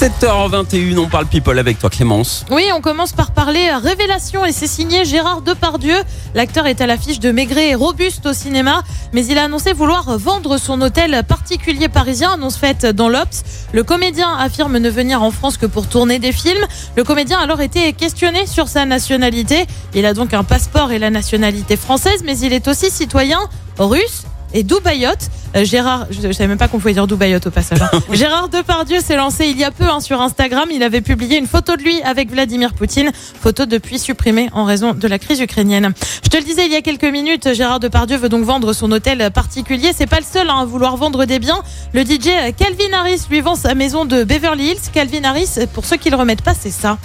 7h21, on parle people avec toi Clémence. Oui, on commence par parler révélation et c'est signé Gérard Depardieu. L'acteur est à l'affiche de Maigret et Robuste au cinéma, mais il a annoncé vouloir vendre son hôtel particulier parisien, annonce faite dans l'Obs. Le comédien affirme ne venir en France que pour tourner des films. Le comédien a alors été questionné sur sa nationalité. Il a donc un passeport et la nationalité française, mais il est aussi citoyen russe et Dubaïote. Euh, Gérard, je, je savais même pas qu'on pouvait dire Dubaïote au passage. hein. Gérard Depardieu s'est lancé il y a peu hein, sur Instagram. Il avait publié une photo de lui avec Vladimir Poutine, photo depuis supprimée en raison de la crise ukrainienne. Je te le disais il y a quelques minutes, Gérard Depardieu veut donc vendre son hôtel particulier. C'est pas le seul hein, à vouloir vendre des biens. Le DJ Calvin Harris lui vend sa maison de Beverly Hills. Calvin Harris, pour ceux qui le remettent pas, c'est ça.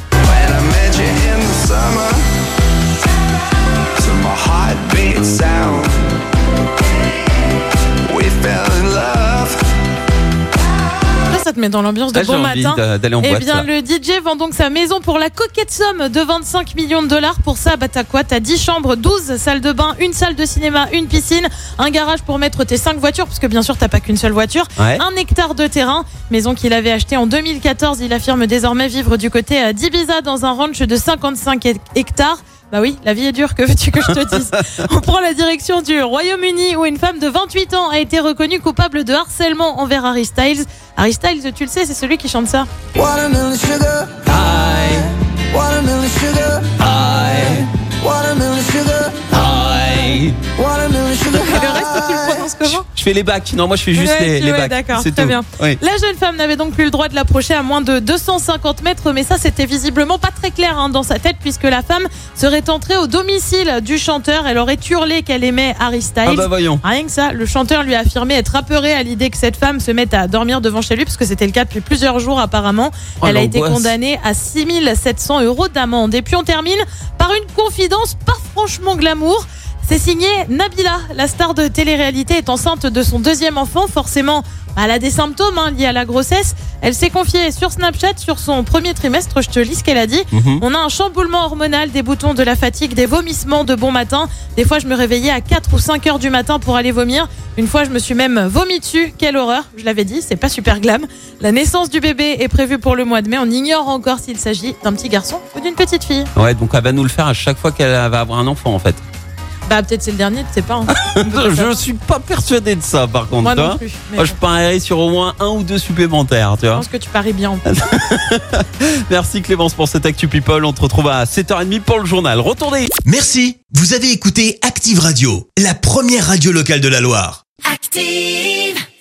Met dans l'ambiance de Là, j'ai bon matin. Eh bien, le DJ vend donc sa maison pour la coquette somme de 25 millions de dollars. Pour ça, bah, t'as quoi? T'as 10 chambres, 12 salles de bain, une salle de cinéma, une piscine, un garage pour mettre tes 5 voitures, parce que bien sûr, t'as pas qu'une seule voiture, Ouais. un hectare de terrain. Maison qu'il avait achetée en 2014. Il affirme désormais vivre du côté euh, d'Ibiza dans un ranch de 55 hec- hectares. Bah oui, la vie est dure, que veux-tu que je te dise? On prend la direction du Royaume-Uni où une femme de 28 ans a été reconnue coupable de harcèlement envers Harry Styles. Harry Styles, tu le sais, c'est celui qui chante ça. Watermelon sugar Aïe, Watermelon sugar Je fais les bacs. Non, moi je fais juste Ouais, les, tu- les ouais, bacs. d'accord, C'est très bien. Oui. La jeune femme n'avait donc plus le droit de l'approcher à moins de 250 mètres, mais ça c'était visiblement pas très clair hein, dans sa tête puisque la femme serait entrée au domicile du chanteur. Elle aurait hurlé qu'elle aimait Harry Styles. Ah bah voyons. Rien que ça, le chanteur lui a affirmé être apeuré à l'idée que cette femme se mette à dormir devant chez lui, parce que c'était le cas depuis plusieurs jours apparemment. Oh, Elle a été condamnée à 6700 euros d'amende. Et puis on termine par une confidence pas franchement glamour. C'est signé Nabila, la star de télé-réalité, est enceinte de son deuxième enfant. Forcément, elle a des symptômes hein, liés à la grossesse. Elle s'est confiée sur Snapchat sur son premier trimestre. Je te lis ce qu'elle a dit. Mhm. On a un chamboulement hormonal, des boutons de la fatigue, des vomissements de bon matin. Des fois, je me réveillais à 4 ou 5 heures du matin pour aller vomir. Une fois, je me suis même vomi dessus. Quelle horreur. Je l'avais dit, c'est pas super glam. La naissance du bébé est prévue pour le mois de mai. On ignore encore s'il s'agit d'un petit garçon ou d'une petite fille. Ouais, donc elle va nous le faire à chaque fois qu'elle va avoir un enfant en fait. Bah, peut-être c'est le dernier, tu sais pas. hein. Je suis pas persuadé de ça par contre. Moi toi. non plus. mais Moi, je parierais sur au moins un ou deux supplémentaires, tu je vois. pense que tu paries bien. Merci Clémence pour cette Actu People. On te retrouve à 7h30 pour le journal. Retournez Merci, vous avez écouté Active Radio, la première radio locale de la Loire. Active.